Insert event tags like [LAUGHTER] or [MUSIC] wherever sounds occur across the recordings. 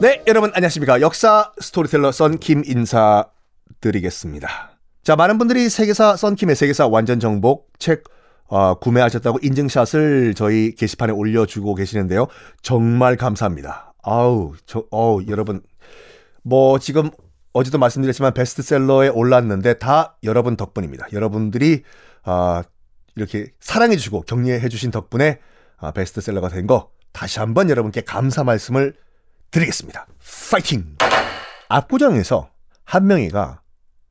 네, 여러분 안녕하십니까. 역사 스토리텔러 썬킴 인사드리겠습니다. 자, 많은 분들이 세계사 썬킴의 세계사 완전 정복 책 어, 구매하셨다고 인증샷을 저희 게시판에 올려주고 계시는데요. 정말 감사합니다. 아우, 저, 어우, 여러분. 뭐, 지금 어제도 말씀드렸지만 베스트셀러에 올랐는데 다 여러분 덕분입니다. 여러분들이, 아, 이렇게 사랑해주시고 격려해주신 덕분에 아, 베스트셀러가 된 거 다시 한번 여러분께 감사 말씀을 드리겠습니다. 파이팅! 압구정에서 한명희가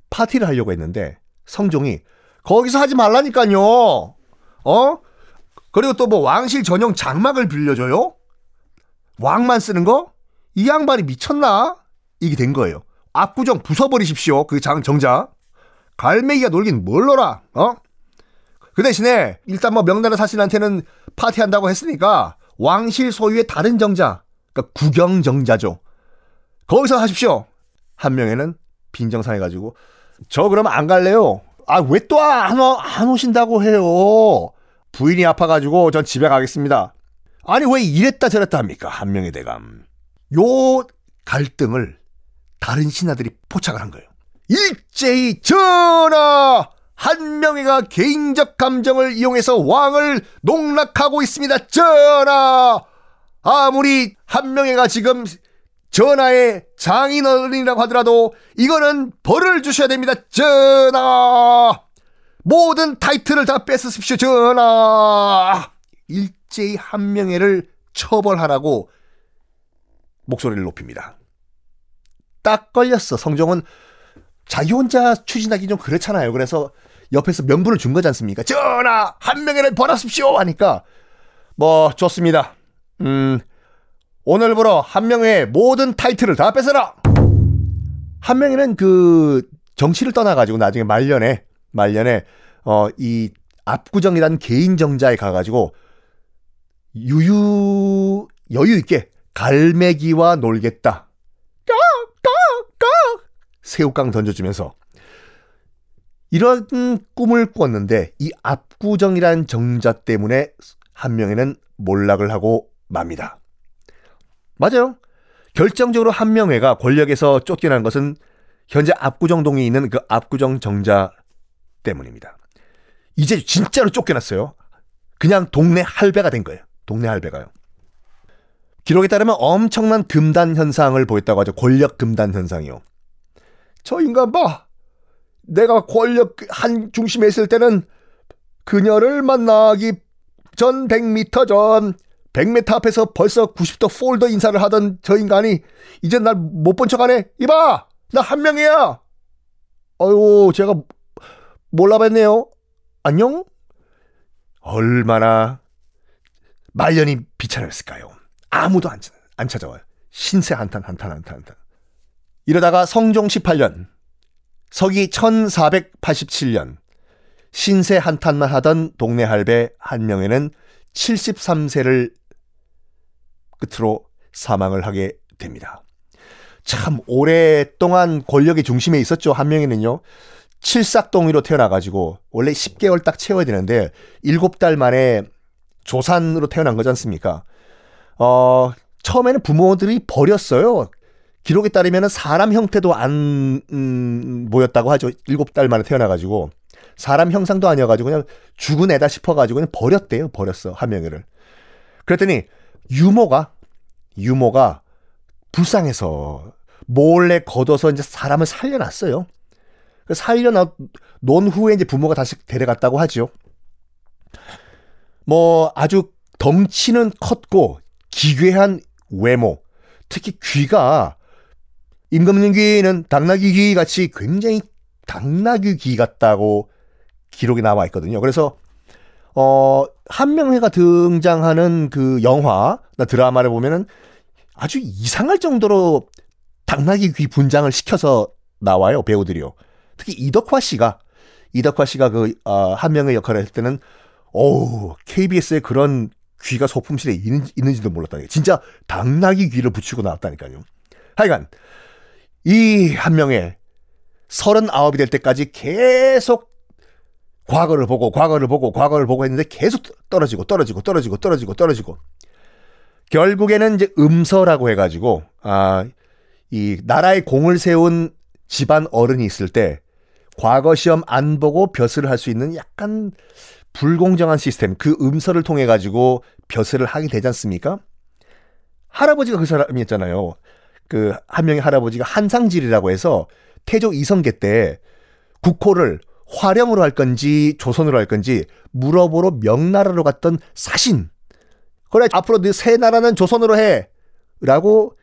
파티를 하려고 했는데 성종이 거기서 하지 말라니까요. 어? 그리고 또 뭐 왕실 전용 장막을 빌려줘요? 왕만 쓰는 거? 이 양반이 미쳤나? 이게 된 거예요. 압구정 부숴버리십시오. 그 장, 정자. 갈매기가 놀긴 뭘 놀아, 어? 그 대신에 일단 뭐 명나라 사신한테는 파티한다고 했으니까 왕실 소유의 다른 정자, 그러니까 구경정자죠. 거기서 하십시오. 한 명에는 빈정상해 가지고 저 그러면 안 갈래요. 아 왜 또 안 안 오신다고 해요. 부인이 아파가지고 전 집에 가겠습니다. 아니 왜 이랬다 저랬다 합니까 한 명의 대감. 요 갈등을 다른 신하들이 포착을 한 거예요. 일제히 전하 한명회가 개인적 감정을 이용해서 왕을 농락하고 있습니다. 전하! 아무리 한명회가 지금 전하의 장인어른이라고 하더라도 이거는 벌을 주셔야 됩니다. 전하! 모든 타이틀을 다 뺏으십시오. 전하! 일제히 한명회를 처벌하라고 목소리를 높입니다. 딱 걸렸어. 성종은 자기 혼자 추진하기 좀 그렇잖아요. 그래서 옆에서 명분을 준 거지 않습니까? 전하 한 명에는 벌하십시오 하니까 뭐 좋습니다. 음 오늘부로 한 명의 모든 타이틀을 다 뺏어라. 한 명에는 그 정치를 떠나가지고 나중에 말년에 말년에 어 이 압구정이라는 개인 정자에 가가지고 유유 여유 있게 갈매기와 놀겠다. 새우깡 던져주면서 이런 꿈을 꿨는데 이 압구정이란 정자 때문에 한 명에는 몰락을 하고 맙니다. 맞아요. 결정적으로 한 명회가 권력에서 쫓겨난 것은 현재 압구정동에 있는 그 압구정 정자 때문입니다. 이제 진짜로 쫓겨났어요. 그냥 동네 할배가 된 거예요. 동네 할배가요. 기록에 따르면 엄청난 금단 현상을 보였다고 하죠. 권력 금단 현상이요. 저 인간 봐. 내가 권력 한 중심에 있을 때는 그녀를 만나기 전 100m 전 100m 앞에서 벌써 90도 폴더 인사를 하던 저 인간이 이제 날 못 본 척하네. 이봐, 나 한 명이야. 어유 제가 몰라봤네요. 안녕? 얼마나 말년이 비참했을까요? 아무도 안, 안 찾아와요. 신세 한탄, 한탄, 한탄, 한탄. 이러다가 성종 18년, 서기 1487년, 신세 한탄만 하던 동네 할배 한 명에는 73세를 끝으로 사망을 하게 됩니다. 참 오랫동안 권력의 중심에 있었죠. 한 명에는요. 칠삭동이로 태어나가지고 원래 10개월 딱 채워야 되는데 7달 만에 조산으로 태어난 거지 않습니까? 어, 처음에는 부모들이 버렸어요. 기록에 따르면 사람 형태도 안 음, 보였다고 하죠. 일곱 달 만에 태어나가지고 사람 형상도 아니어가지고 그냥 죽은 애다 싶어가지고 그냥 버렸대요. 버렸어 한명이를. 그랬더니 유모가 유모가 불쌍해서 몰래 걷어서 이제 사람을 살려놨어요. 그 살려놓은 후에 이제 부모가 다시 데려갔다고 하죠. 뭐 아주 덩치는 컸고 기괴한 외모, 특히 귀가 임금님 귀는 당나귀 귀 같이 굉장히 당나귀 귀 같다고 기록이 나와 있거든요. 그래서 어 한명회가 등장하는 그 영화나 드라마를 보면은 아주 이상할 정도로 당나귀 귀 분장을 시켜서 나와요 배우들이요. 특히 이덕화 씨가 이덕화 씨가 그 어, 한명의 역할을 할 때는 오 KBS의 그런 귀가 소품실에 있는, 있는지도 몰랐다니까. 진짜 당나귀 귀를 붙이고 나왔다니까요. 하여간 이 한 명의 서른아홉이 될 때까지 계속 과거를 보고 과거를 보고 과거를 보고 했는데 계속 떨어지고 떨어지고 떨어지고 떨어지고 떨어지고 결국에는 이제 음서라고 해가지고 아이 나라의 공을 세운 집안 어른이 있을 때 과거 시험 안 보고 벼슬을 할 수 있는 약간 불공정한 시스템 그 음서를 통해 가지고 벼슬을 하게 되지 않습니까? 할아버지가 그 사람이었잖아요. 그 한 명의 할아버지가 한상질이라고 해서 태조 이성계 때 국호를 화령으로 할 건지 조선으로 할 건지 물어보러 명나라로 갔던 사신. 그래 앞으로 너새 나라는 조선으로 해. 라고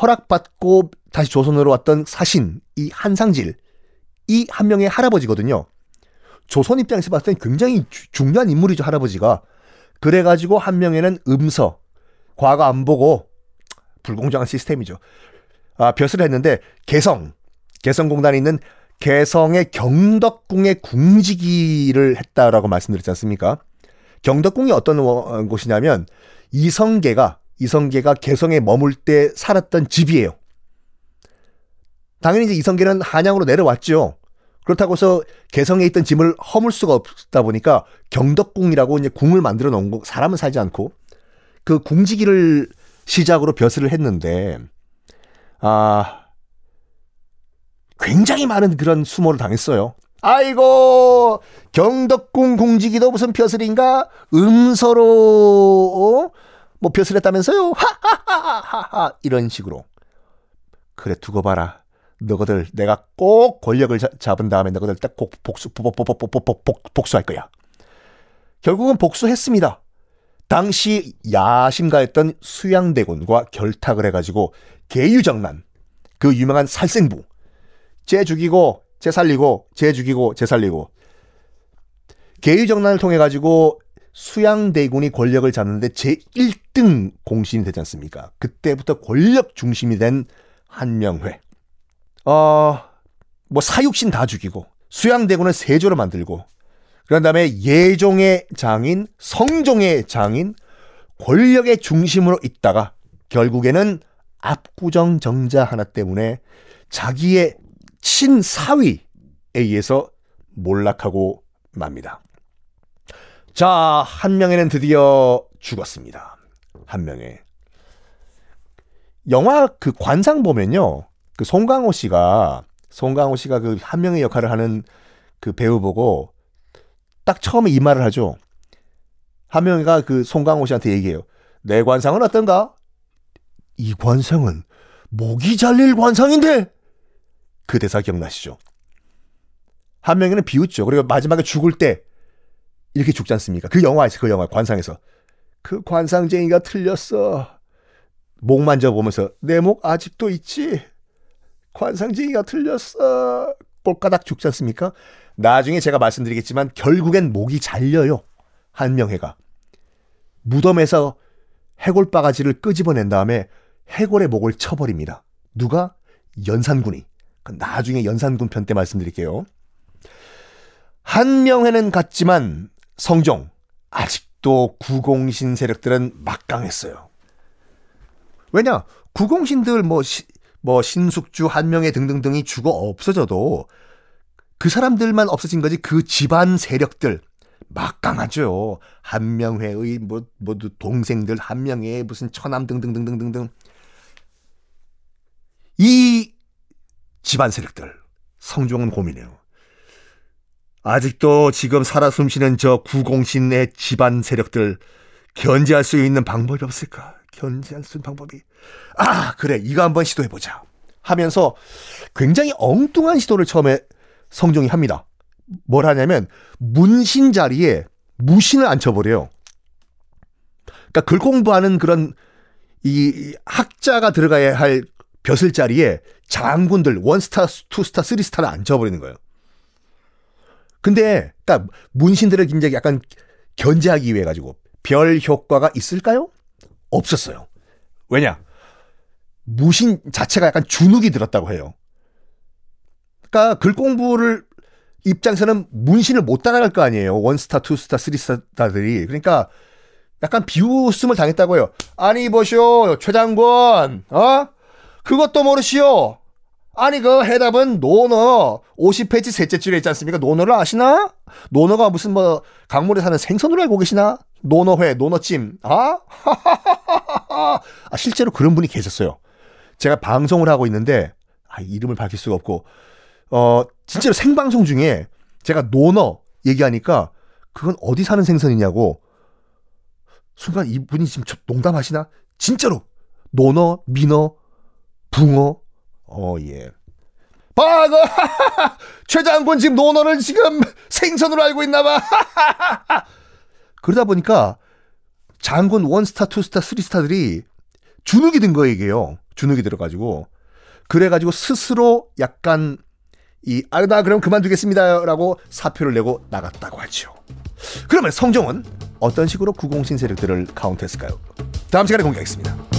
허락받고 다시 조선으로 왔던 사신 이 한상질 이 한 명의 할아버지거든요. 조선 입장에서 봤을 땐 굉장히 주, 중요한 인물이죠 할아버지가. 그래가지고 한 명에는 음서 과거 안 보고 불공정한 시스템이죠. 아 벼슬을 했는데 개성 개성공단에 있는 개성의 경덕궁의 궁지기를 했다라고 말씀드렸지 않습니까? 경덕궁이 어떤 곳이냐면 이성계가 이성계가 개성에 머물 때 살았던 집이에요. 당연히 이제 이성계는 한양으로 내려왔죠. 그렇다고 해서 개성에 있던 짐을 허물 수가 없다 보니까 경덕궁이라고 이제 궁을 만들어 놓은 거 사람은 살지 않고 그 궁지기를 시작으로 벼슬을 했는데 아 굉장히 많은 그런 수모를 당했어요. 아이고 경덕궁 궁지기도 무슨 벼슬인가 음서로 어? 뭐 벼슬했다면서요? 하하하하하 이런 식으로 그래 두고 봐라. 너희들 내가 꼭 권력을 자, 잡은 다음에 너희들 딱 복수 복 복 복 복 복 복수할 거야. 결국은 복수했습니다. 당시 야심가였던 수양대군과 결탁을 해가지고 계유정난 그 유명한 살생부 쟤 죽이고 쟤 살리고 쟤 죽이고 쟤 살리고 계유정난을 통해 가지고 수양대군이 권력을 잡는데 제1등 공신이 되지 않습니까? 그때부터 권력 중심이 된 한명회. 어, 뭐 사육신 다 죽이고 수양대군을 세조로 만들고 그런 다음에 예종의 장인, 성종의 장인, 권력의 중심으로 있다가 결국에는 압구정 정자 하나 때문에 자기의 친사위에 의해서 몰락하고 맙니다. 자, 한 명에는 드디어 죽었습니다. 한 명에. 영화 그 관상 보면요. 그 송강호 씨가 송강호 씨가 그 한 명의 역할을 하는 그 배우 보고 딱 처음에 이 말을 하죠. 한 명이가 그 송강호 씨한테 얘기해요. 내 관상은 어떤가? 이 관상은 목이 잘릴 관상인데 그 대사 기억나시죠? 한 명이는 비웃죠. 그리고 마지막에 죽을 때 이렇게 죽지 않습니까? 그 영화에서 그 영화 관상에서 그 관상쟁이가 틀렸어. 목 만져보면서 내 목 아직도 있지. 관상쟁이가 틀렸어. 꼴까닥 죽지 않습니까? 나중에 제가 말씀드리겠지만 결국엔 목이 잘려요. 한명회가. 무덤에서 해골 바가지를 끄집어낸 다음에 해골의 목을 쳐버립니다. 누가? 연산군이. 그 나중에 연산군 편 때 말씀드릴게요. 한명회는 갔지만 성종 아직도 구공신 세력들은 막강했어요. 왜냐? 구공신들 뭐, 시, 뭐 신숙주, 한명회 등등등이 죽어 없어져도 그 사람들만 없어진 거지 그 집안 세력들 막강하죠. 한명회의 뭐 모두 동생들 한명회 무슨 처남 등등등등등등 이 집안 세력들 성종은 고민해요. 아직도 지금 살아 숨쉬는 저 구공신의 집안 세력들 견제할 수 있는 방법이 없을까? 견제할 수 있는 방법이 아 그래 이거 한번 시도해 보자 하면서 굉장히 엉뚱한 시도를 처음에 성종이 합니다. 뭘 하냐면 문신 자리에 무신을 앉혀버려요. 그러니까 글 공부하는 그런 이 학자가 들어가야 할 벼슬 자리에 장군들 원스타, 투스타, 쓰리스타를 앉혀버리는 거예요. 근데 딱 문신들을 굉장히 약간 견제하기 위해 가지고 별 효과가 있을까요? 없었어요. 왜냐? 무신 자체가 약간 주눅이 들었다고 해요. 그러니까 글 공부를 입장에서는 문신을 못 따라갈 거 아니에요. 원스타, 투스타, 쓰리스타들이. 그러니까 약간 비웃음을 당했다고 해요. 아니 보쇼 최 장군 어? 그것도 모르시오. 아니 그 해답은 노너 50페이지 셋째 줄에 있지 않습니까? 노너를 아시나? 노너가 무슨 뭐 강물에 사는 생선으로 알고 계시나? 노너회, 노너찜. 아? [LAUGHS] 아, 실제로 그런 분이 계셨어요. 제가 방송을 하고 있는데 아, 이름을 밝힐 수가 없고 어 진짜로 생방송 중에 제가 노너 얘기하니까 그건 어디 사는 생선이냐고 순간 이분이 지금 농담하시나? 진짜로 노너, 민어, 붕어, 어 예. 방어 [LAUGHS] 최 장군 지금 노너를 지금 생선으로 알고 있나 봐. [LAUGHS] 그러다 보니까 장군 원스타, 투스타, 쓰리스타들이 주눅이 든 거예요, 이게요. 주눅이 들어가지고. 그래가지고 스스로 약간 이, 아, 나 그럼 그만두겠습니다. 라고 사표를 내고 나갔다고 하죠. 그러면 성종은 어떤 식으로 구공신 세력들을 카운트했을까요? 다음 시간에 공개하겠습니다.